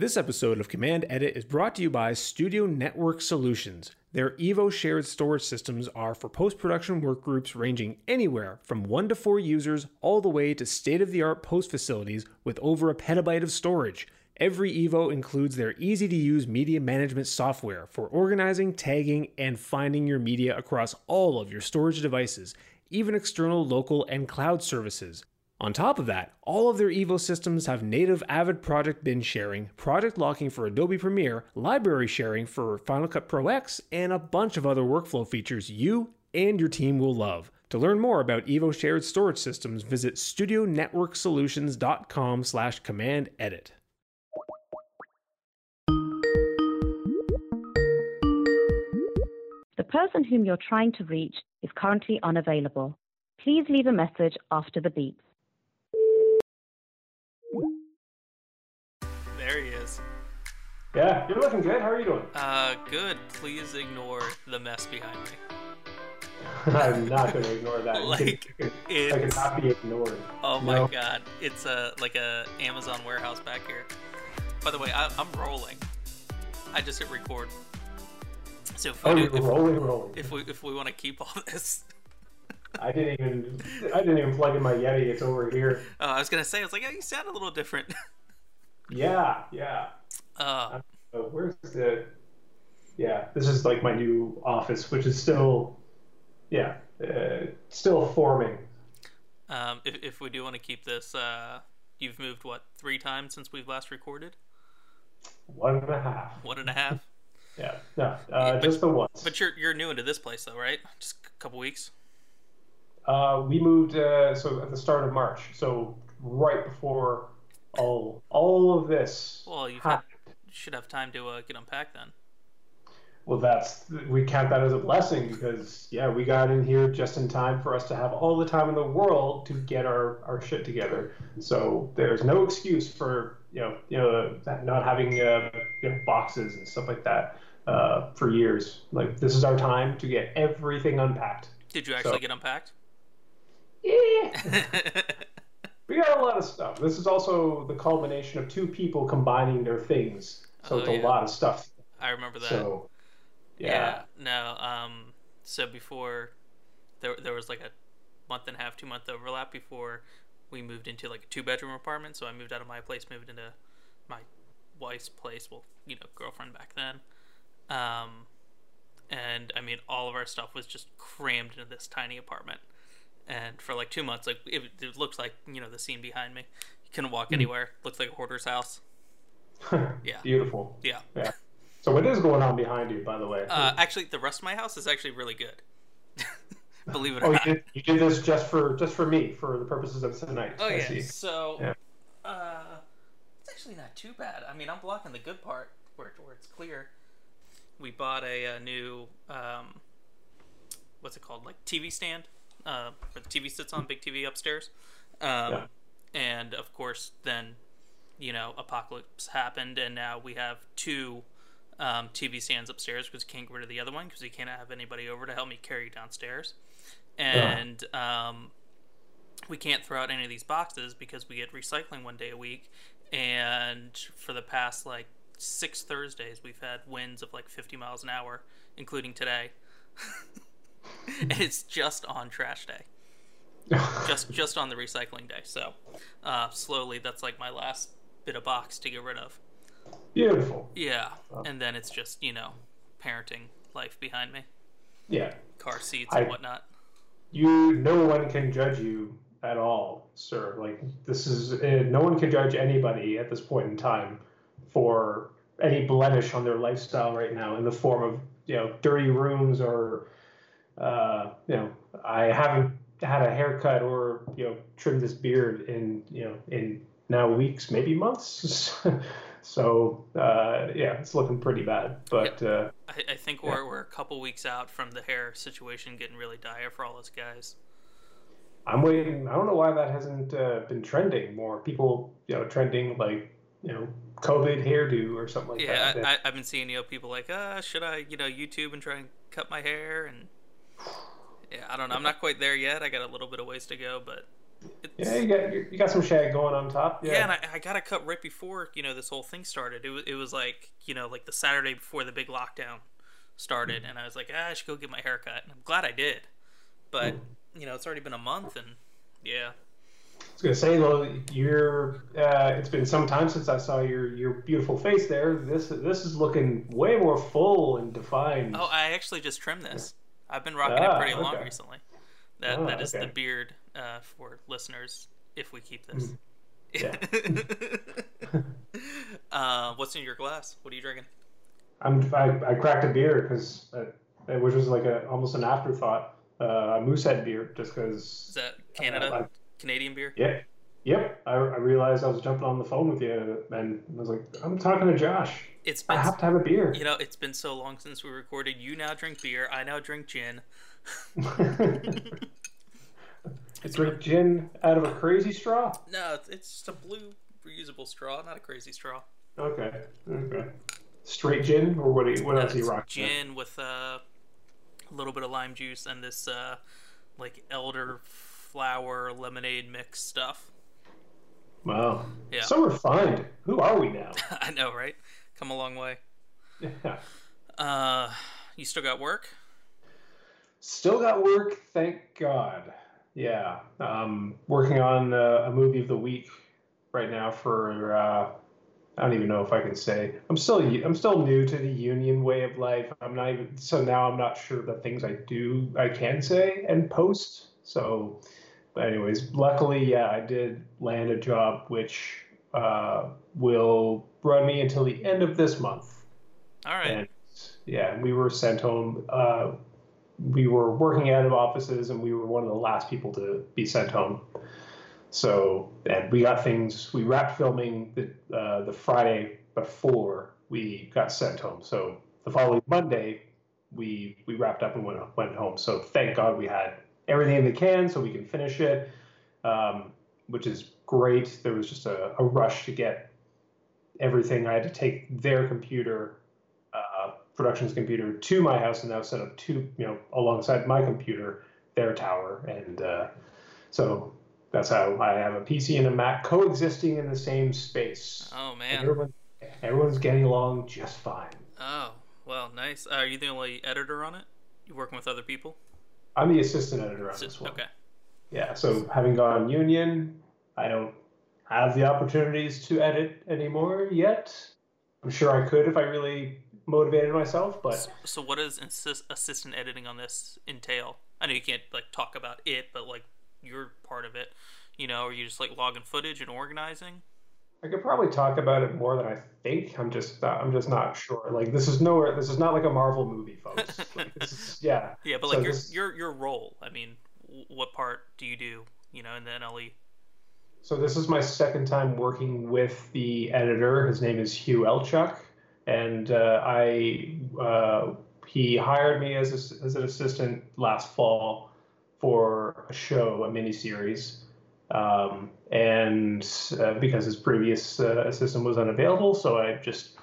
This episode of Command Edit is brought to you by Studio Network Solutions. Their Evo shared storage systems are for post production work groups ranging anywhere from one to four users all the way to state of the art post facilities with over a petabyte of storage. Every Evo includes their easy to use media management software for organizing, tagging, and finding your media across all of your storage devices, even external, local, and cloud services. On top of that, all of their Evo systems have native Avid project bin sharing, project locking for Adobe Premiere, library sharing for Final Cut Pro X, and a bunch of other workflow features you and your team will love. To learn more about Evo shared storage systems, visit studionetworksolutions.com slash command edit. The person whom you're trying to reach is currently unavailable. Please leave a message after the beep. There he is. Yeah, you're looking good. How are you doing? Uh, good. Please ignore the mess behind me. I'm not going to ignore that. Like, it can, it it's- cannot be ignored. Oh my god, it's a like a Amazon warehouse back here. By the way, I, I'm rolling. I just hit record. So if we Oh, do, you're if, rolling, rolling. if we if we want to keep all this, I didn't even, I didn't even plug in my Yeti. It's over here. uh, I was gonna say I was like, oh, you sound a little different. Yeah, yeah. uh, Oh, where's the? Yeah, this is like my new office, which is still, yeah, uh, still forming. um, if if we do want to keep this, uh, you've moved what three times since we've last recorded? One and a half. One and a half. Yeah, no, uh, but- just the once. But you're you're new into this place though, right? Just a couple weeks. Uh, we moved uh, so at the start of March, so right before all all of this Well, you've had, happened. you should have time to uh, get unpacked then. Well, that's we count that as a blessing because yeah, we got in here just in time for us to have all the time in the world to get our, our shit together. So there's no excuse for you know you know that not having uh, you know, boxes and stuff like that uh, for years. Like this is our time to get everything unpacked. Did you actually So- get unpacked? Yeah, we got a lot of stuff. This is also the culmination of two people combining their things. So Oh, it's a yeah. lot of stuff. I remember that. So yeah. No. Um. So before, there there was like a month and a half, two month overlap before we moved into like a two bedroom apartment. So I moved out of my place, moved into my wife's place. Well, you know, girlfriend back then. Um. And I mean, all of our stuff was just crammed into this tiny apartment. And for like two months, like it, it looked like you know the scene behind me. You couldn't walk anywhere. Looks like a hoarder's house. Yeah. beautiful. Yeah. Yeah. So what is going on behind you, by the way? Uh, actually, the rest of my house is actually really good. Believe it or oh, you not. did, you did this just for just for me, for the purposes of tonight. Oh I yeah. see. So, Yeah. uh, it's actually not too bad. I mean, I'm blocking the good part where where it's clear. We bought a, uh new um, what's it called? Like TV stand, uh, where the TV sits on, big TV upstairs. Um, Yeah. and of course, then you know, apocalypse happened, and now we have two um, TV stands upstairs because can't get rid of the other one because we can't have anybody over to help me carry downstairs. And um, we can't throw out any of these boxes because we get recycling one day a week. And for the past like six Thursdays, we've had winds of like 50 miles an hour, including today. and it's just on trash day just just on the recycling day. So uh, slowly, that's like my last bit of box to get rid of. Beautiful. Yeah, and then it's just you know parenting life behind me, Yeah. car seats I- and whatnot. You. No one can judge you at all, sir. Like this is. Uh, no one can judge anybody at this point in time for any blemish on their lifestyle right now in the form of you know dirty rooms or uh, you know I haven't had a haircut or you know trimmed this beard in you know in now weeks maybe months. So uh, yeah it's looking pretty bad but uh, I, I think we're we're a couple weeks out from the hair situation getting really dire for all us guys. I'm waiting I don't know why that hasn't uh, been trending more. People you know trending like you know COVID hairdo or something like Yeah, that. I, I, I've been seeing you know people like, uh, should I you know YouTube and try and cut my hair? And yeah, I don't know. I'm not quite there yet. I got a little bit of ways to go, but yeah, you got you got some shag going on top. Yeah, yeah and I, I got a cut right before you know this whole thing started. It was it was like you know like the Saturday before the big lockdown started, mm-hmm. and I was like, ah, I should go get my hair cut. And I'm glad I did, but mm-hmm. you know it's already been a month, and yeah. I was gonna say, though, you're. Uh, it's been some time since I saw your your beautiful face there. This this is looking way more full and defined. Oh, I actually just trimmed this. I've been rocking ah, it pretty okay. long recently. That ah, that is okay. the beard uh, for listeners if we keep this. Mm. Yeah. uh, what's in your glass? What are you drinking? I'm I, I cracked a beer because which was like a almost an afterthought. Uh, a Moosehead beer, just because. Is that Canada? I, Canadian beer? Yeah. Yep. I, I realized I was jumping on the phone with you, and I was like, I'm talking to Josh. It's been, I have to have a beer. You know, it's been so long since we recorded. You now drink beer. I now drink gin. drink gin out of a crazy straw? No, it's just a blue reusable straw, not a crazy straw. Okay. Okay. Straight gin, or what? What no, else you rocking? Gin with uh, a little bit of lime juice and this uh, like elderflower lemonade mix stuff. Wow. Yeah. So refined. Who are we now? I know, right? Come a long way. Yeah. Uh, you still got work? Still got work, thank God. Yeah. Um, working on uh, a movie of the week right now for uh, I don't even know if I can say I'm still I'm still new to the union way of life. I'm not even so now I'm not sure the things I do I can say and post. So, but anyways, luckily, yeah, I did land a job which uh, will run me until the end of this month. All right. And, yeah, we were sent home. Uh, we were working out of offices, and we were one of the last people to be sent home. So, and we got things. We wrapped filming the uh, the Friday before we got sent home. So the following Monday, we we wrapped up and went went home. So thank God we had everything in the can, so we can finish it, um, which is great. There was just a, a, rush to get everything. I had to take their computer, uh, production's computer, to my house, and now set up two, you know, alongside my computer, their tower, and uh, so that's how I have a PC and a Mac coexisting in the same space. Oh man, everyone, everyone's getting along just fine. Oh well, nice. Uh, are you the only editor on it? You working with other people? I'm the assistant editor on this one. Okay. Yeah, so having gone union, I don't have the opportunities to edit anymore yet. I'm sure I could if I really motivated myself, but so, so what does assist, assistant editing on this entail? I know you can't like talk about it, but like you're part of it? You know, are you just like logging footage and organizing? I could probably talk about it more than I think. I'm just uh, I'm just not sure. Like this is nowhere. This is not like a Marvel movie, folks. Like, is, yeah. Yeah, but like so your this... your your role. I mean, what part do you do? You know, in the NLE. So this is my second time working with the editor. His name is Hugh Elchuk, and uh, I uh, he hired me as a, as an assistant last fall for a show, a miniseries. Um, and uh, because his previous uh, assistant was unavailable, so I just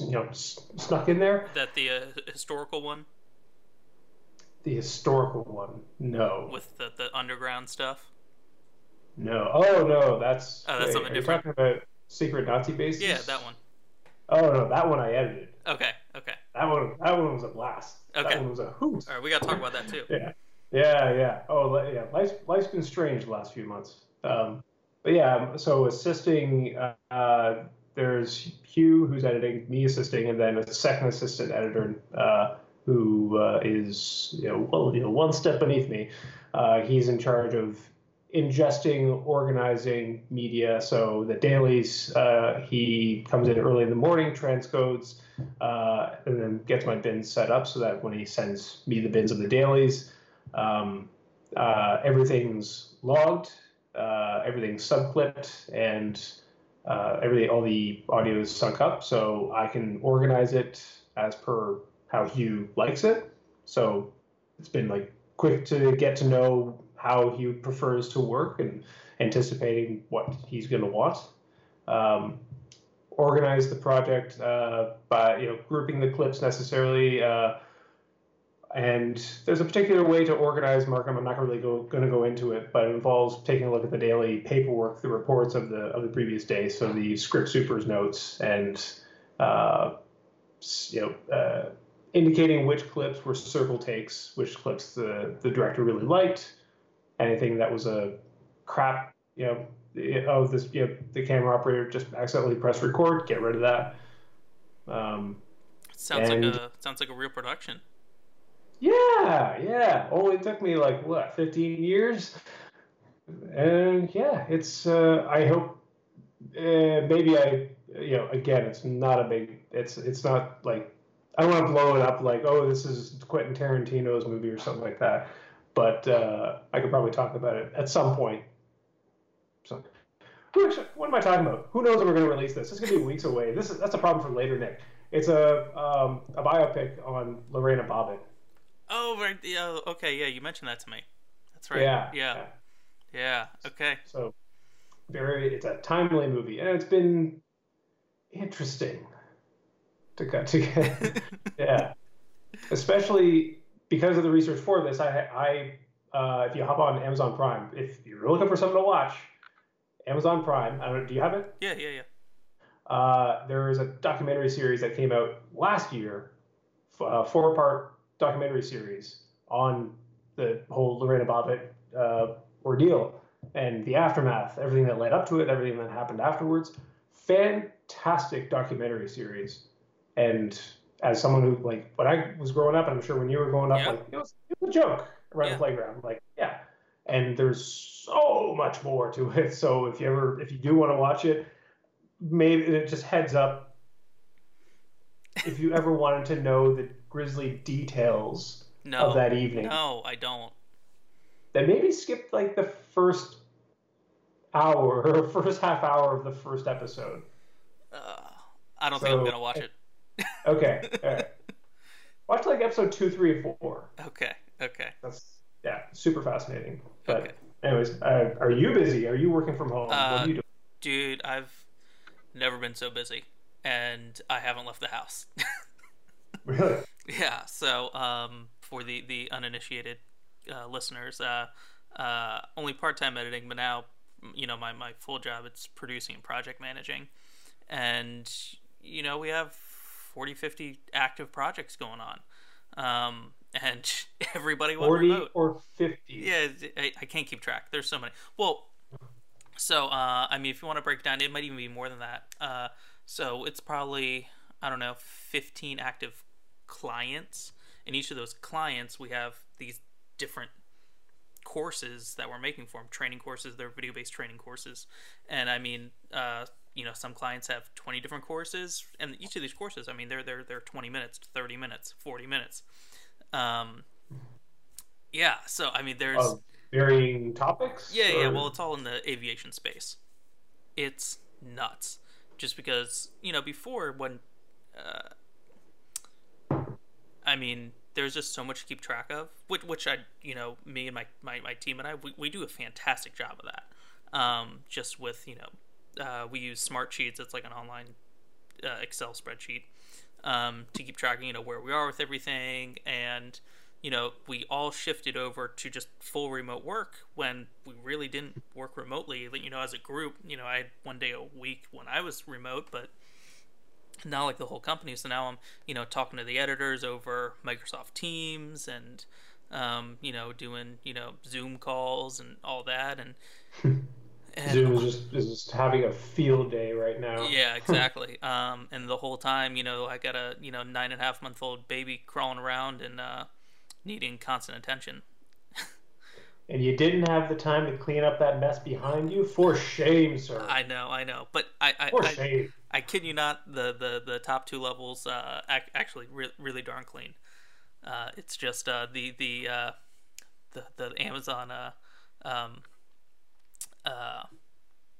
you know snuck in there. That the uh, historical one. The historical one, no. With the, the underground stuff. No. Oh no, that's. Oh, that's wait, something are different. You talking about secret Nazi bases? Yeah, that one. Oh no, that one I edited. Okay. Okay. That one. That one was a blast. Okay. That one was a hoot. All right, we got to talk about that too. yeah. Yeah, yeah. Oh, yeah. Life's life's been strange the last few months. Um, but yeah, so assisting. Uh, there's Hugh who's editing, me assisting, and then a second assistant editor uh, who uh, is you know well you know one step beneath me. Uh, he's in charge of ingesting, organizing media. So the dailies, uh, he comes in early in the morning, transcodes, uh, and then gets my bins set up so that when he sends me the bins of the dailies, um, uh, everything's logged, uh, everything's subclipped, and everything, all the audio is sunk up, so I can organize it as per how Hugh likes it. So it's been like quick to get to know how Hugh prefers to work and anticipating what he's going to want. Um, organize the project uh, by you know grouping the clips necessarily. Uh, and there's a particular way to organize Markham. I'm not really going to go into it, but it involves taking a look at the daily paperwork, the reports of the of the previous day, so the script supers notes, and uh, you know, uh, indicating which clips were circle takes, which clips the the director really liked, anything that was a crap, you know, oh this you know, the camera operator just accidentally pressed record, get rid of that. Um, sounds and, like a sounds like a real production. Yeah, yeah. Only took me like what, 15 years, and yeah, it's. Uh, I hope uh, maybe I, you know, again, it's not a big. It's it's not like I don't want to blow it up like oh this is Quentin Tarantino's movie or something like that, but uh, I could probably talk about it at some point. So, what am I talking about? Who knows when we're going to release this? It's going to be weeks away. This is that's a problem for later, Nick. It's a um, a biopic on Lorena Bobbitt. Oh, right. Yeah. Okay. Yeah, you mentioned that to me. That's right. Yeah. Yeah. Yeah. yeah. Okay. So, very. It's a timely movie, and it's been interesting to cut together. yeah. Especially because of the research for this, I, I, uh, if you hop on Amazon Prime, if you're looking for something to watch, Amazon Prime. I don't. Do you have it? Yeah. Yeah. Yeah. Uh, there is a documentary series that came out last year, a uh, four part documentary series on the whole Lorena Bobbitt uh, ordeal and the aftermath, everything that led up to it, everything that happened afterwards. Fantastic documentary series. And as someone who, like, when I was growing up, and I'm sure when you were growing up, yeah. like, it was, it was a joke around yeah. the playground. Like, yeah. And there's so much more to it. So if you ever, if you do want to watch it, maybe it just heads up if you ever wanted to know the grisly details no, of that evening. No, I don't. Then maybe skip like the first hour or first half hour of the first episode. Uh, I don't so, think I'm gonna watch it. Okay, right. Watch like episode two, three, and four. Okay, okay. That's yeah, super fascinating. But okay. anyways, uh, are you busy? Are you working from home? Uh, what are you doing? Dude, I've never been so busy, and I haven't left the house. really? Yeah. So, um, for the the uninitiated uh, listeners, uh, uh, only part time editing, but now, you know, my my full job it's producing and project managing, and you know we have 40, 50 active projects going on. Um, and everybody went 40 remote. or 50 yeah I, I, can't keep track there's so many well so, uh, I mean, if you want to break down, it might even be more than that. Uh, so it's probably I don't know, 15 active clients. In each of those clients, we have these different courses that we're making for them, training courses. They're video-based training courses, and I mean, uh, you know, some clients have 20 different courses, and each of these courses, I mean, they're they're they're 20 minutes, 30 minutes, 40 minutes. Um, yeah, so I mean, there's varying topics? Yeah, or? yeah. Well, it's all in the aviation space. It's nuts. Just because you know before when, uh, I mean, there's just so much to keep track of, which, which I, you know, me and my, my, my team and I, we, we do a fantastic job of that. Um, just with, you know, uh, we use Smart Sheets. It's like an online uh, Excel spreadsheet um, to keep tracking, you know, where we are with everything and you know, we all shifted over to just full remote work when we really didn't work remotely. You know, as a group, you know, I had one day a week when I was remote, but not like the whole company. So now I'm, you know, talking to the editors over Microsoft Teams and, um, you know, doing, you know, Zoom calls and all that. And, and Zoom is just, is just having a field day right now. Yeah, exactly. um, and the whole time, you know, I got a, you know, nine and a half month old baby crawling around and, uh, needing constant attention. and you didn't have the time to clean up that mess behind you? For shame, sir. I know, I know, but I, I, For I, shame. I, I kid you not, the the, the top two levels uh, actually re- really darn clean. Uh, it's just uh, the the uh, the the Amazon uh, um, uh,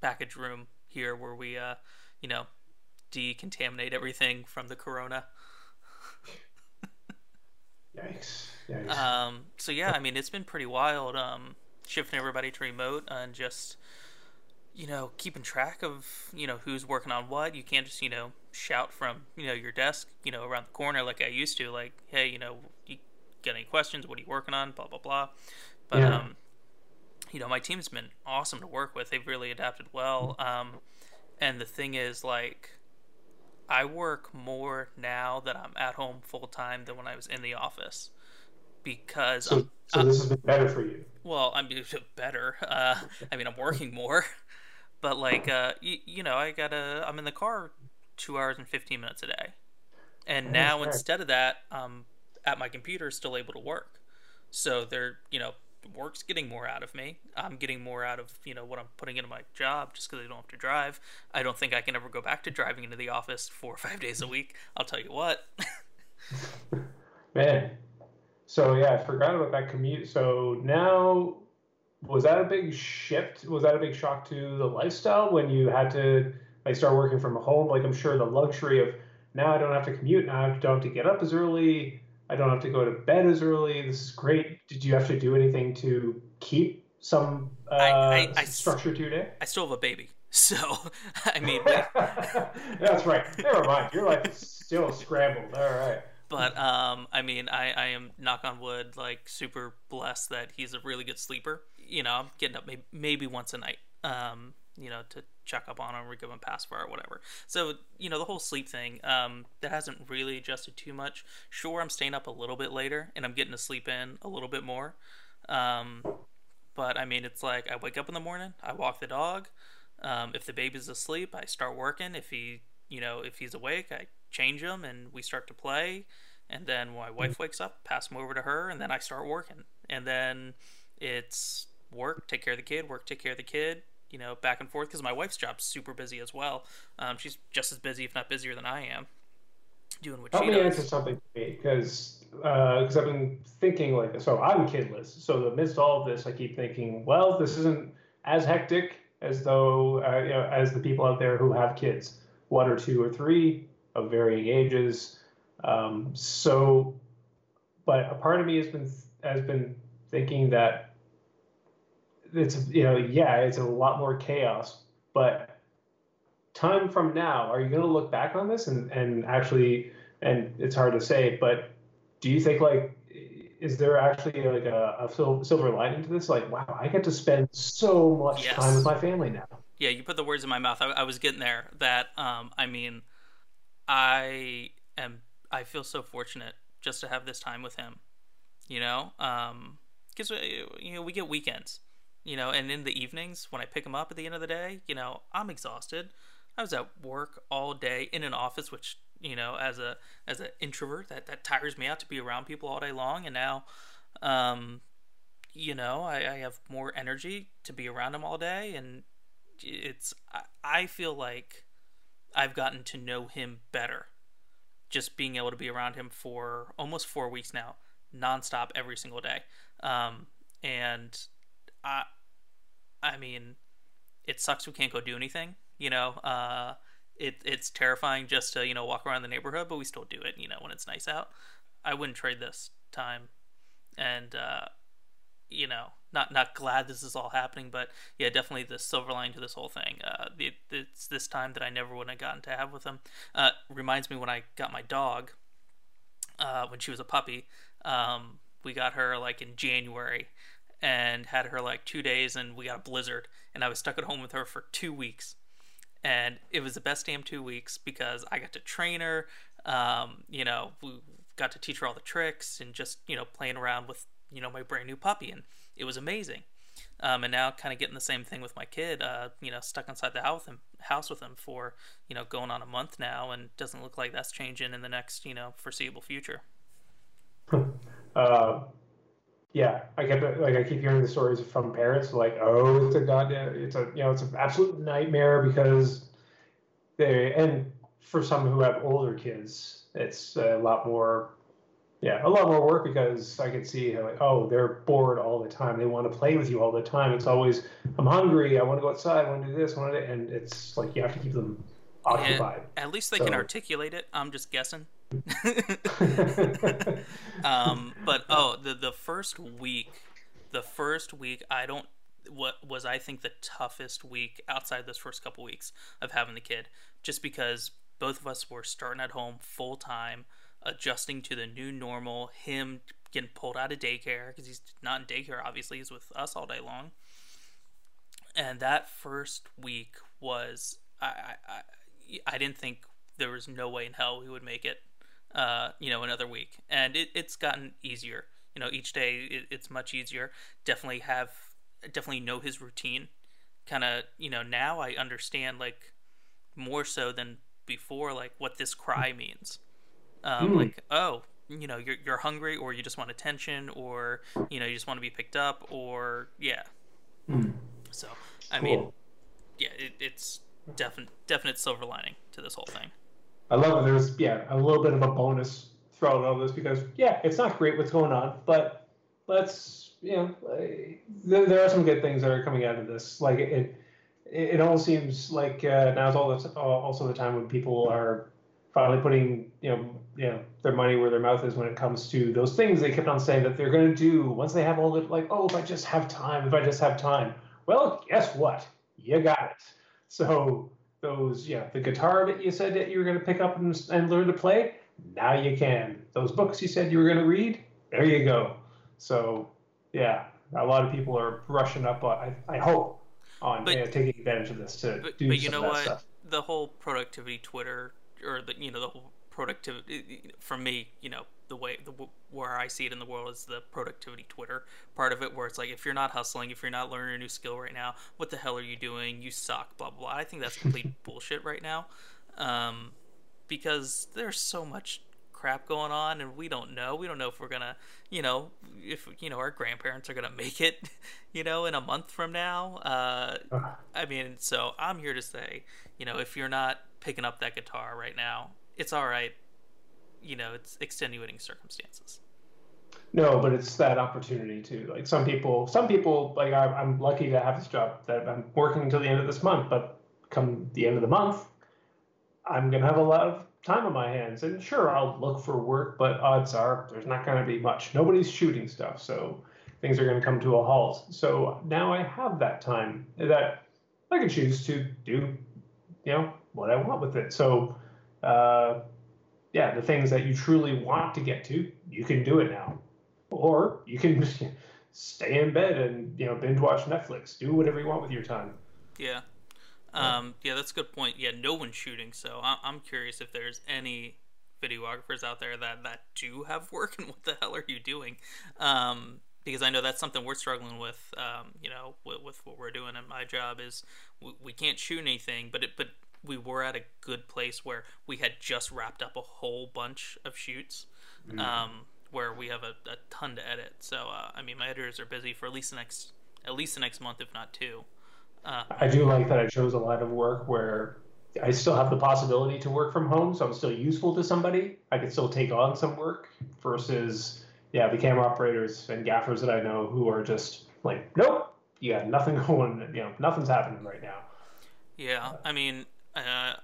package room here where we uh, you know decontaminate everything from the corona. Yikes. Yikes. Um, so yeah, I mean, it's been pretty wild. Um, shifting everybody to remote and just you know keeping track of you know who's working on what. You can't just you know shout from you know your desk you know around the corner like I used to. Like, hey, you know, you get any questions? What are you working on? Blah blah blah. But Yeah. um, you know, my team's been awesome to work with. They've really adapted well. Um, and the thing is, like, I work more now that I'm at home full time than when I was in the office because So, I'm, so this has been better for you. well, I'm better. Uh, I mean, I'm working more, but like, uh, you, you know, I gotta. I'm in the car two hours and fifteen minutes a day, and now instead of that, I'm at my computer, still able to work. So they're, you know, work's getting more out of me. I'm getting more out of you know what I'm putting into my job just because I don't have to drive. I don't think I can ever go back to driving into the office four or five days a week. I'll tell you what. Man. So yeah, I forgot about that commute. So now was that a big shift? Was that a big shock to the lifestyle when you had to like start working from home? Like I'm sure the luxury of now I don't have to commute, now I don't have to get up as early, I don't have to go to bed as early. This is great. Did you have to do anything to keep some uh, I- I- I- structure to your day? I still have a baby, so I mean, That's right. Never mind. Your life is still scrambled. All right. but um i mean i i am knock on wood like super blessed that he's a really good sleeper you know i'm getting up maybe, maybe once a night um you know to check up on him or give him pacifier or whatever. So you know the whole sleep thing um that hasn't really adjusted too much. Sure i'm staying up a little bit later and i'm getting to sleep in a little bit more um but i mean it's like i wake up in the morning i walk the dog um, if the baby's asleep i start working. If he you know if he's awake i change him and we start to play. And then my wife wakes up pass him over to her and then i start working. And then it's work take care of the kid work take care of the kid you know back and forth because my wife's job's super busy as well um, she's just as busy if not busier than i am doing what Help she me does answer something to me, because because I've been thinking like so. I'm kidless, so amidst all of this, I keep thinking, well, this isn't as hectic as though uh, you know, as the people out there who have kids, one or two or three of varying ages. Um, so, but a part of me has been has been thinking that it's you know yeah, it's a lot more chaos, but time from now, are you going to look back on this and, and actually, and it's hard to say, but do you think like, is there actually like a, a silver lining to this? Like, wow, I get to spend so much Yes. time with my family now. Yeah, you put the words in my mouth. I, I was getting there. That um, I mean, I am. I feel so fortunate just to have this time with him. You know, um because you know we get weekends. You know, and in the evenings when I pick him up at the end of the day, you know, I'm exhausted. I was at work all day in an office, which you know, as a as an introvert, that that tires me out to be around people all day long. And now, um, you know, I, I have more energy to be around him all day, and it's I, I feel like I've gotten to know him better just being able to be around him for almost four weeks now nonstop every single day um, and I I mean it sucks we can't go do anything you know uh, it, it's terrifying just to you know walk around the neighborhood but we still do it you know when it's nice out I wouldn't trade this time and uh, you know, not not glad this is all happening, but yeah, definitely the silver lining to this whole thing. Uh, it, it's this time that I never would have gotten to have with him. Uh, reminds me when I got my dog uh, when she was a puppy. Um, we got her like in January and had her like two days, and we got a blizzard, and I was stuck at home with her for two weeks. And it was the best damn two weeks because I got to train her. Um, you know, we got to teach her all the tricks and just you know playing around with you know my brand new puppy and it was amazing um, and now kind of getting the same thing with my kid uh, you know stuck inside the house with him house with him for you know going on a month now and doesn't look like that's changing in the next you know foreseeable future Uh, yeah, I kept like I keep hearing the stories from parents like, oh, it's a goddamn, it's a you know, it's an absolute nightmare because they and for some who have older kids, it's a lot more, yeah, a lot more work because I can see how like, oh, they're bored all the time. They want to play with you all the time. It's always, I'm hungry. I want to go outside. I want to do this. I want to, and it's like you have to keep them occupied. at least they can articulate it i'm just guessing um, but oh, the the first week, the first week, I don't. What was I think the toughest week outside those first couple weeks of having the kid, just because both of us were starting at home full time, adjusting to the new normal. Him getting pulled out of daycare because he's not in daycare. Obviously, he's with us all day long. And that first week was I I, I didn't think there was no way in hell we would make it. Uh, you know, another week, and it, it's gotten easier. You know, each day it, it's much easier. Definitely have definitely know his routine. Kind of, you know, now I understand like more so than before, like what this cry means. Um, mm. Like, oh, you know, you're you're hungry, or you just want attention, or you know, you just want to be picked up, or yeah. Mm. So, I cool. mean, yeah, it, it's definite definite silver lining to this whole thing. I love that There's yeah a little bit of a bonus thrown over this because yeah, it's not great what's going on, but let's you know there, there are some good things that are coming out of this. Like it, it, it almost seems like uh, now's all the, also the time when people are finally putting you know you know their money where their mouth is when it comes to those things. They kept on saying that they're going to do once they have all the like oh if I just have time if I just have time. Well guess what? You got it. So those yeah the guitar that you said that you were going to pick up and, and learn to play now you can. Those books you said you were going to read there you go. So yeah a lot of people are brushing up I, I hope on but, taking advantage of this to but, do but you know what? stuff. the whole productivity twitter or the you know the whole productivity for me you know the way the where I see it in the world is the productivity Twitter part of it where it's like if you're not hustling if you're not learning a new skill right now what the hell are you doing? You suck blah blah, blah. I think that's complete bullshit right now um, because there's so much crap going on and we don't know. We don't know if we're gonna you know if you know our grandparents are gonna make it you know in a month from now. Uh, i mean so i'm here to say you know if you're not picking up that guitar right now it's all right you know it's extenuating circumstances. No but it's that opportunity too like some people some people like I'm, I'm lucky to have this job that i'm working until the end of this month but come the end of the month i'm going to have a lot of time on my hands. And sure i'll look for work but odds are there's not going to be much. Nobody's shooting stuff so things are going to come to a halt. So now i have that time that i can choose to do you know what i want with it. So uh, yeah, the things that you truly want to get to, you can do it now. Or you can stay in bed and you know binge watch Netflix. Do whatever you want with your time. Yeah, um, yeah, that's a good point. Yeah, no one's shooting, so I'm curious if there's any videographers out there that that do have work, and what the hell are you doing? Um, because I know that's something we're struggling with. Um, you know, with, with, what we're doing at my job is we, we can't shoot anything, but it but we were at a good place where we had just wrapped up a whole bunch of shoots. Mm. Um, where we have a, a, ton to edit. So uh, I mean, my editors are busy for at least the next at least the next month, if not two. Uh, I do like that I chose a line of work where I still have the possibility to work from home, so I'm still useful to somebody. I can still take on some work versus yeah, the camera operators and gaffers that I know who are just like, nope, you got nothing going, you know, nothing's happening right now. Yeah, I mean, uh,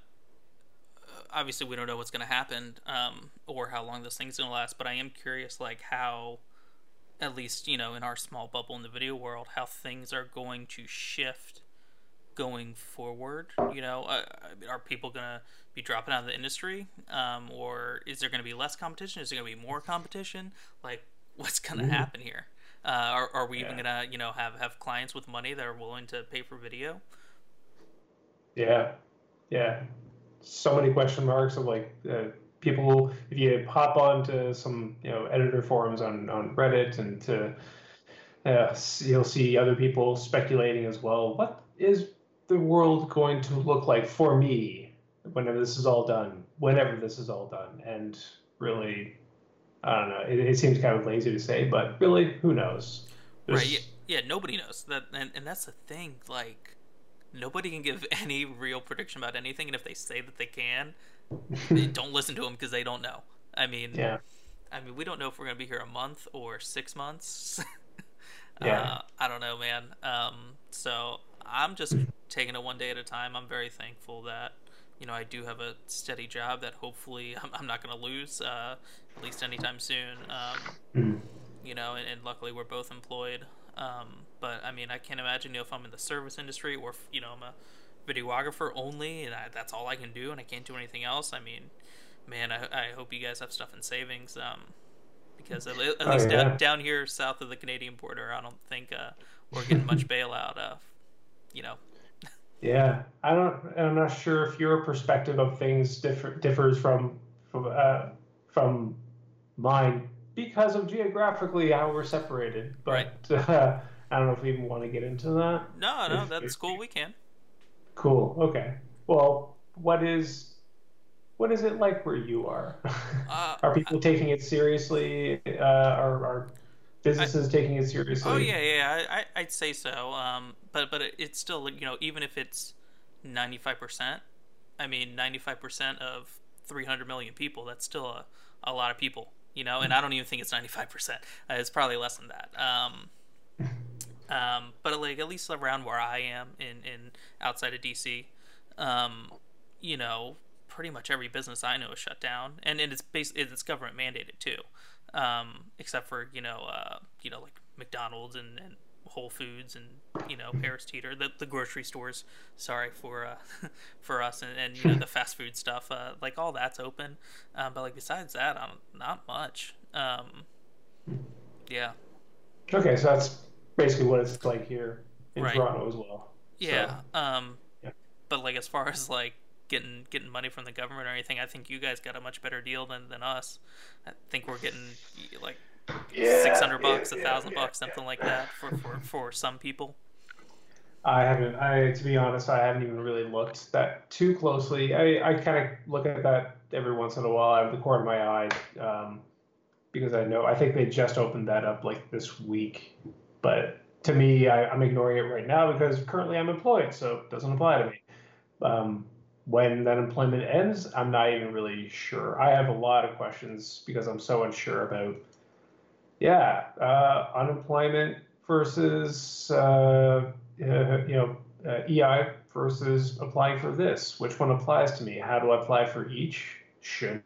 obviously, we don't know what's going to happen um, or how long this thing's going to last, but I am curious, like how, at least you know, in our small bubble in the video world, how things are going to shift going forward. You know, uh, are people going to be dropping out of the industry, um, or is there going to be less competition? Is there going to be more competition? Like, what's going to mm-hmm. happen here? Uh, are, are we yeah. even gonna, you know, have have clients with money that are willing to pay for video? Yeah, yeah, so many question marks of like uh, people. If you hop onto some you know editor forums on on Reddit and to uh, you'll see other people speculating as well. What is the world going to look like for me whenever this is all done? Whenever this is all done, and really, I don't know. It, it seems kind of lazy to say, but really, who knows? There's... Right? Yeah, yeah, nobody knows that, and and that's the thing. Like, nobody can give any real prediction about anything, and if they say that they can, they don't listen to them because they don't know. I mean, yeah. I mean, we don't know if we're gonna be here a month or six months. yeah. Uh, I don't know, man. Um, so I'm just taking it one day at a time. I'm very thankful that you know I do have a steady job that hopefully I'm, I'm not gonna lose uh, at least anytime soon. Um, mm. You know, and, and luckily we're both employed. Um, but I mean, I can't imagine you know, if I'm in the service industry or if, you know I'm a videographer only and I, that's all I can do and I can't do anything else. I mean, man, I, I hope you guys have stuff in savings. Um, because at, at Oh, least yeah. down down here south of the Canadian border, I don't think uh, we're getting much bailout of. You know, Yeah, I don't. I'm not sure if your perspective of things differ, differs from from uh, from mine because of geographically how we're separated. But uh, I don't know if we even want to get into that. no, no, If- that's if- cool. We can. Cool. Okay. Well, what is what is it like where you are? Uh, are people taking it seriously? Uh, are are businesses taking it seriously? Oh yeah, yeah, I, I, I'd say so. Um, but but it, it's still you know even if it's ninety five percent, I mean ninety five percent of three hundred million people, that's still a, a lot of people, you know. And I don't even think it's ninety five percent. Uh, It's probably less than that. Um, um, but like at least around where I am in in outside of DC, um, you know, pretty much every business I know is shut down, and, and it's based it's government mandated too, um, except for you know uh, you know like McDonald's and, and Whole Foods and you know Harris Teeter, the, the grocery stores. Sorry for uh, for us and, and you know the fast food stuff. Uh, like all that's open, um, but like besides that, um, not much. Um, yeah, Okay, so that's basically what it's like here in Right. Toronto as well. yeah. Um, yeah. but like as far as like getting getting money from the government or anything, I think you guys got a much better deal than, than us. I think we're getting like Yeah, six hundred bucks, a yeah, thousand bucks, something like that for, for, for some people. I haven't. I to be honest, I haven't even really looked that too closely. I, I kind of look at that every once in a while out of the corner of my eye, um, because I know I think they just opened that up like this week. But to me, I, I'm ignoring it right now because currently I'm employed, so it doesn't apply to me. Um, when that employment ends, I'm not even really sure. I have a lot of questions because I'm so unsure about, yeah, uh, unemployment versus, uh, uh, you know, uh, EI versus applying for this. Which one applies to me? How do I apply for each? Should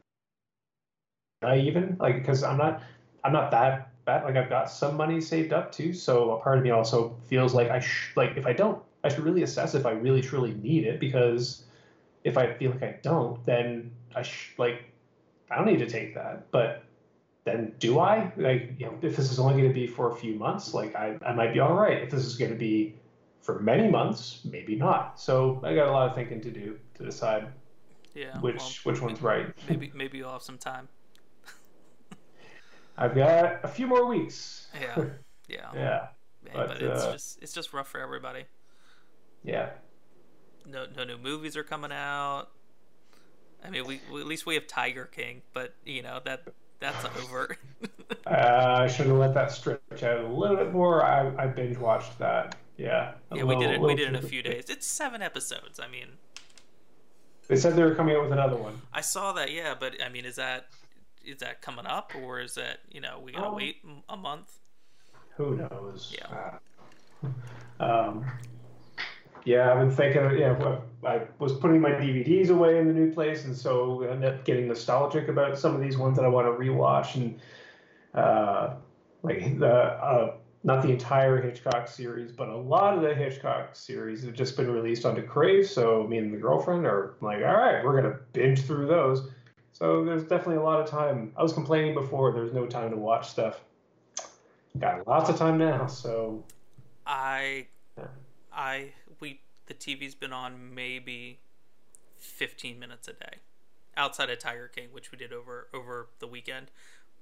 I even like because I'm not, I'm not that Like I've got some money saved up too, so a part of me also feels like I sh- like if I don't, I should really assess if I really truly need it because if I feel like I don't, then I sh- like I don't need to take that. But then do I? Like, you know, if this is only going to be for a few months, like I, I might be all right. If this is going to be for many months, maybe not. So I got a lot of thinking to do to decide Yeah. which well, which one's right. maybe maybe you'll have some time. I've got a few more weeks. Yeah. Yeah. Yeah, but, but, it's uh, just it's just rough for everybody. yeah. No no new movies are coming out. I mean, we, we at least we have Tiger King, but you know that that's over. Uh, I should have let that stretch out a little bit more. I, I binge watched that. Yeah. yeah, we did it. We did it in a few days. It's seven episodes. I mean, They said they were coming out with another one. I saw that. Yeah, but I mean, is that is that coming up or is that you know we gotta Um, wait a month? Who knows? Yeah. Uh, um, yeah, I've been thinking. Yeah, I was putting my DVDs away in the new place, and so I ended up getting nostalgic about some of these ones that I want to rewatch, and uh, like the uh, not the entire Hitchcock series, but a lot of the Hitchcock series have just been released onto Crave. So me and the girlfriend are like, all right, we're gonna binge through those. So there's definitely a lot of time. I was complaining before there's no time to watch stuff. Got lots of time now, so I Yeah. I we the TV's been on maybe fifteen minutes a day, outside of Tiger King, which we did over over the weekend.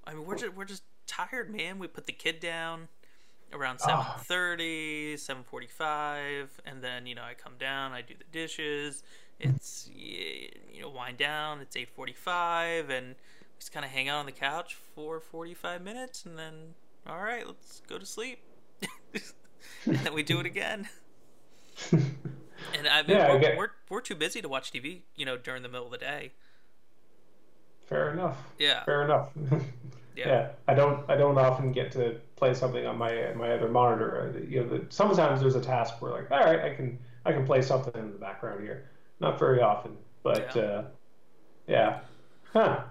I mean, we're just we're just tired, man. We put the kid down around Ah. 7.30 7.45 and then you know i come down i do the dishes it's you know wind down it's 8.45 and just kind of hang out on the couch for 45 minutes and then all right let's go to sleep and then we do it again and i mean Yeah, we're, get- we're, we're too busy to watch tv you know during the middle of the day fair enough. yeah Fair enough. Yeah. yeah, I don't. I don't often get to play something on my my other monitor. You know, the, sometimes there's a task where like, all right, I can I can play something in the background here. Not very often, but Yeah. uh, yeah, huh?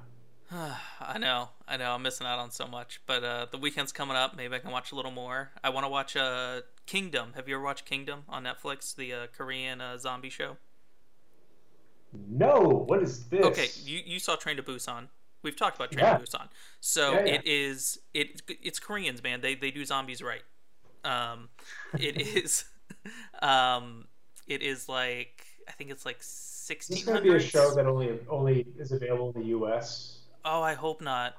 I know, I know, I'm missing out on so much. But uh, the weekend's coming up. Maybe I can watch a little more. I want to watch uh, Kingdom. Have you ever watched Kingdom on Netflix, the uh, Korean uh, zombie show? No, what is this? Okay, you you saw Train to Busan. We've talked about Train Yeah. to Busan. So Yeah, yeah. it is it it's Koreans, man. They they do zombies right. Um, it is, um, it is like I think it's like sixteen going to be a show that only only is available in the U.S.? Oh, I hope not.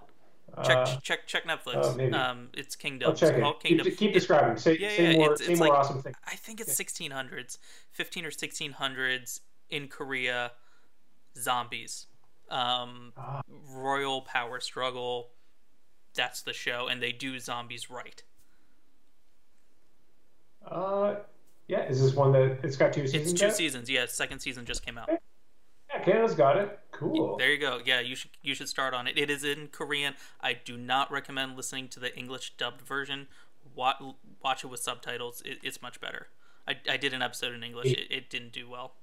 Check Uh, check check Netflix. maybe. um, it's Kingdom. I'll check it's it. called Keep, Kingdom. keep It- describing. Say, yeah, say yeah, more. it's- say it's more like- awesome things. I think it's 1600s, 15 or 1600s in Korea. Zombies, um, Ah. royal power struggle. That's the show, and they do zombies right. Uh, yeah. Is this one that it's got two seasons? It's two yet? seasons. Yeah, second season just came out. Yeah, Canada's got it. Cool. There you go. Yeah, you should you should start on it. It is in Korean. I do not recommend listening to the English dubbed version. Watch, watch it with subtitles. It, it's much better. I, I did an episode in English. It, it didn't do well.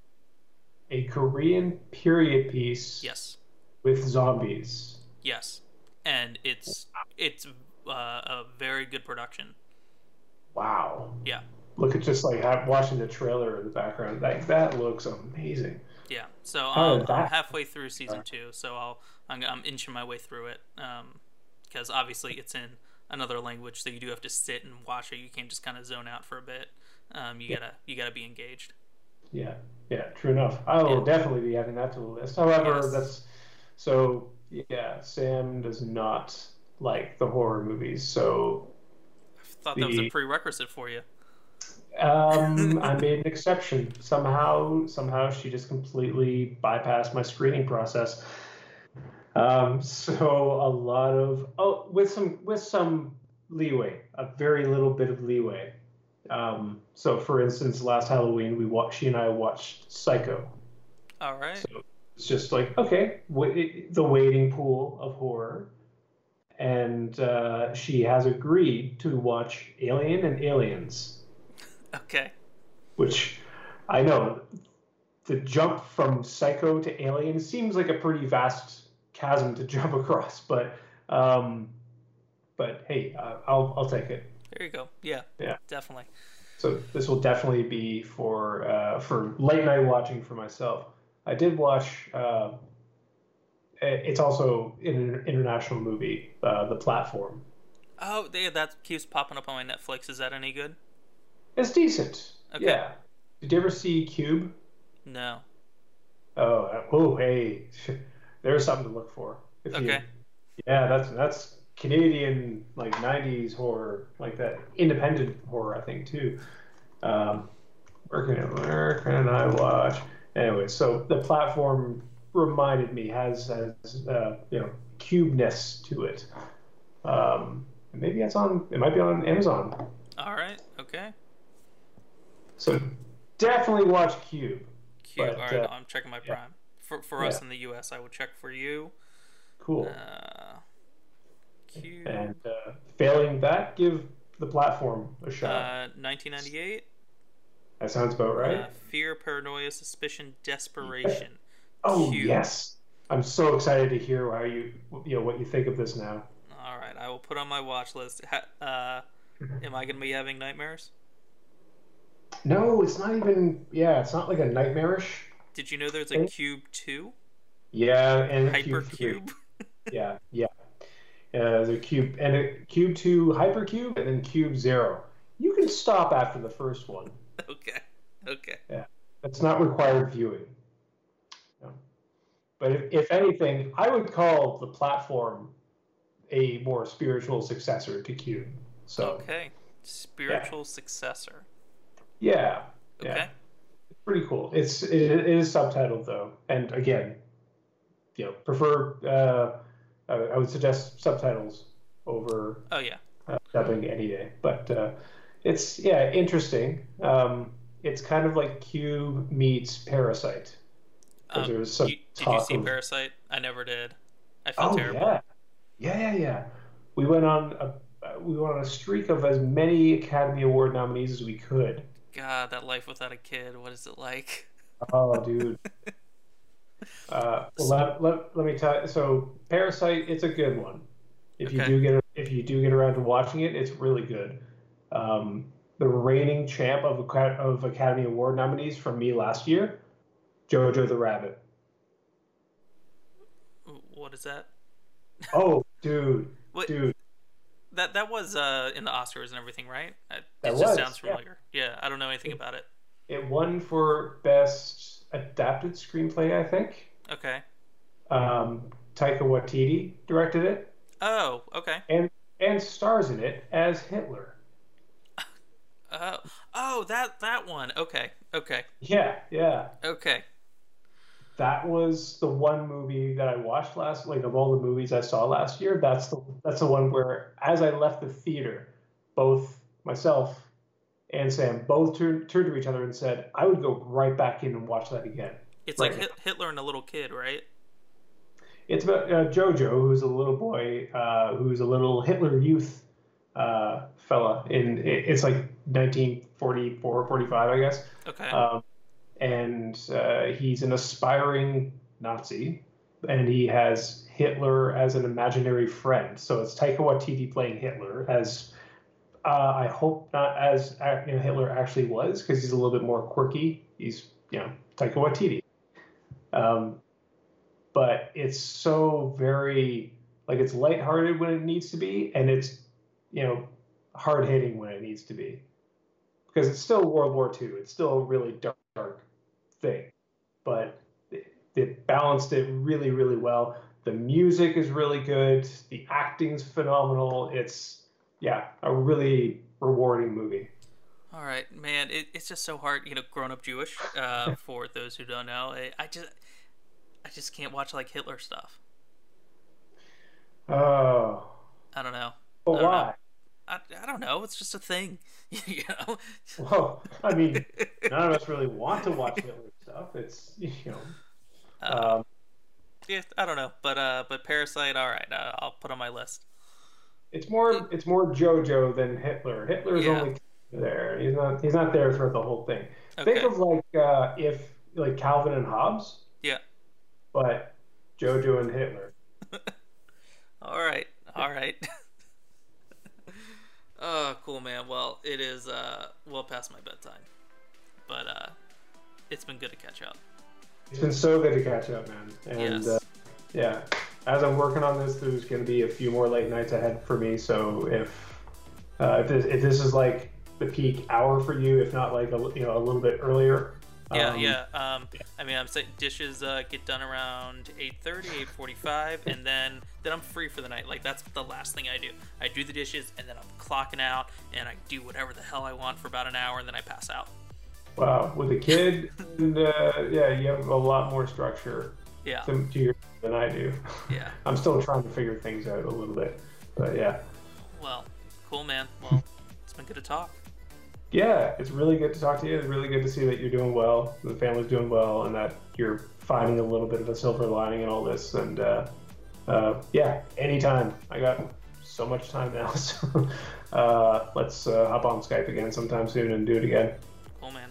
A Korean period piece Yes. with zombies. Yes, and it's it's uh, a very good production. Wow. Yeah, Look at just like watching the trailer in the background. Like that looks amazing. yeah. So um, did I'm halfway through season two, so I'll I'm, I'm inching my way through it. Um, because obviously it's in another language, so you do have to sit and watch it. You can't just kind of zone out for a bit. Um, you gotta you gotta be engaged. Yeah. Yeah. True enough. I will Yeah. definitely be adding that to the list. However, Yes. that's so. Yeah. Sam does not like the horror movies, so I thought that was a prerequisite for you. Um, I made an exception. Somehow, somehow she just completely bypassed my screening process. Um, so a lot of oh, with some with some leeway, a very little bit of leeway. Um, so, for instance, last Halloween we watched. She and I watched Psycho. All right. So it's just like okay, w- the waiting pool of horror, and uh, she has agreed to watch Alien and Aliens Okay. which I know the jump from Psycho to Alien seems like a pretty vast chasm to jump across, but um, but hey, uh, I'll I'll take it. There you go. Yeah. Yeah. Definitely. So this will definitely be for uh, for late night watching for myself. I did watch. Uh, it's also an international movie, uh, The Platform. Oh, yeah, that keeps popping up on my Netflix. Is that any good? It's decent. Okay. Yeah. Did you ever see Cube? No. Oh, uh, oh, hey, there's something to look for. If you- Okay. yeah, that's that's Canadian like '90s horror, like that independent horror, I think too. Um, where can where can I watch? Anyway, so the platform reminded me has has uh, you know cubeness to it. Um, maybe it's on. It might be on Amazon. All right. Okay. So definitely watch Cube. Cute. But, All right. uh, I'm checking my yeah. Prime. For for us Yeah. in the U.S., I will check for you. Cool. Uh, Cute. And uh, failing that, give the platform a shot. Uh, 1998. that sounds about right. Uh, fear, paranoia, suspicion, desperation. oh cute. yes, I'm so excited to hear how you you know what you think of this now. All right, I will put on my watch list. Ha- uh, am I going to be having nightmares? No, it's not even. Yeah, it's not like a nightmarish. Did you know there's a Cube Two? Yeah, and cube. Hypercube. Yeah, yeah. Uh, the cube and a cube two, hypercube, and then cube zero. You can stop after the first one. okay. Okay. Yeah, that's not required viewing. No. But if, if anything, I would call the platform a more spiritual successor to Cube. So Okay. Spiritual successor. Yeah, Okay. yeah, it's pretty cool. It's it, it is subtitled though, and again, you know, prefer. Uh, I would suggest subtitles over Oh yeah. uh, dubbing any day. But uh, it's yeah interesting. Um, it's kind of like Cube meets Parasite. Um, there was some you, did you see of- Parasite? I never did. I felt Oh terrible. yeah, yeah, yeah, yeah. We went on a we went on a streak of as many Academy Award nominees as we could. God, that life without a kid. What is it like? Oh, dude. uh, well, let, let, let me tell you. So, Parasite, it's a good one. If you do get if you do get around to watching it, it's really good. Um, the reigning champ of of Academy Award nominees from me last year, Jojo the Rabbit. What is that? Oh, dude, What- dude. That that was uh, in the Oscars and everything, right? It That just was, sounds yeah. familiar. Yeah. I don't know anything about it. It won for best adapted screenplay, I think. Okay. Um, Taika Waititi directed it Oh, okay. and and stars in it as Hitler. Oh, oh, that that one. Okay, okay, Yeah, yeah. okay. That was the one movie that I watched last, like of all the movies I saw last year. That's the that's the one where, as I left the theater, both myself and Sam both turned turned to each other and said, "I would go right back in and watch that again." It's Right. like Hit- Hitler and a little kid, right? It's about uh, Jojo, who's a little boy, uh, who's a little Hitler youth uh, fella. In it- it's like 1944, 45, I guess. Okay. Um, and uh, he's an aspiring Nazi, and he has Hitler as an imaginary friend. So it's Taika Waititi playing Hitler as. Uh, I hope not as uh, you know, Hitler actually was, because he's a little bit more quirky. He's you know Taika Waititi. Um, but it's so very like it's lighthearted when it needs to be, and it's you know hard hitting when it needs to be, because it's still World War II. It's still really dark, dark thing, but it, it balanced it really, really well. The music is really good. The acting's phenomenal. It's yeah, a really rewarding movie. All right, man. It, it's just so hard, you know, grown up Jewish. Uh, for those who don't know, I, I just, I just can't watch like Hitler stuff. Oh, I don't know. but I don't know. why? I, I don't know. It's just a thing, you know. Well, I mean, none of us really want to watch Hitler stuff. It's you know, Uh, um, yeah, I don't know, but uh, but Parasite. All right, uh, I'll put on my list. it's more it's more JoJo than Hitler. Hitler's Yeah. only there. He's not he's not there throughout the whole thing. Think of like uh, if like Calvin and Hobbes, Yeah. but JoJo and Hitler. All right. All right. oh, cool, man. Well, it is uh well past my bedtime, but uh, it's been good to catch up. It's been so good to catch up, man. And Yes. uh, yeah, as I'm working on this, there's going to be a few more late nights ahead for me. So if uh, if, this, if this is like the peak hour for you, if not like a, you know a little bit earlier, Yeah, um, yeah. Um, I mean, I'm saying dishes uh, get done around 8:30, 8:45, and then then I'm free for the night. Like that's the last thing I do. I do the dishes, and then I'm clocking out, and I do whatever the hell I want for about an hour, and then I pass out. Wow, with a kid, and uh, yeah, you have a lot more structure Yeah, to, to your than I do. yeah. I'm still trying to figure things out a little bit, but yeah, Well, cool, man. Well, it's been good to talk. yeah, it's really good to talk to you. It's really good to see that you're doing well, the family's doing well, and that you're finding a little bit of a silver lining in all this. And uh, uh, yeah, anytime. I got so much time now, so uh, let's uh, hop on Skype again sometime soon and do it again. Cool, man.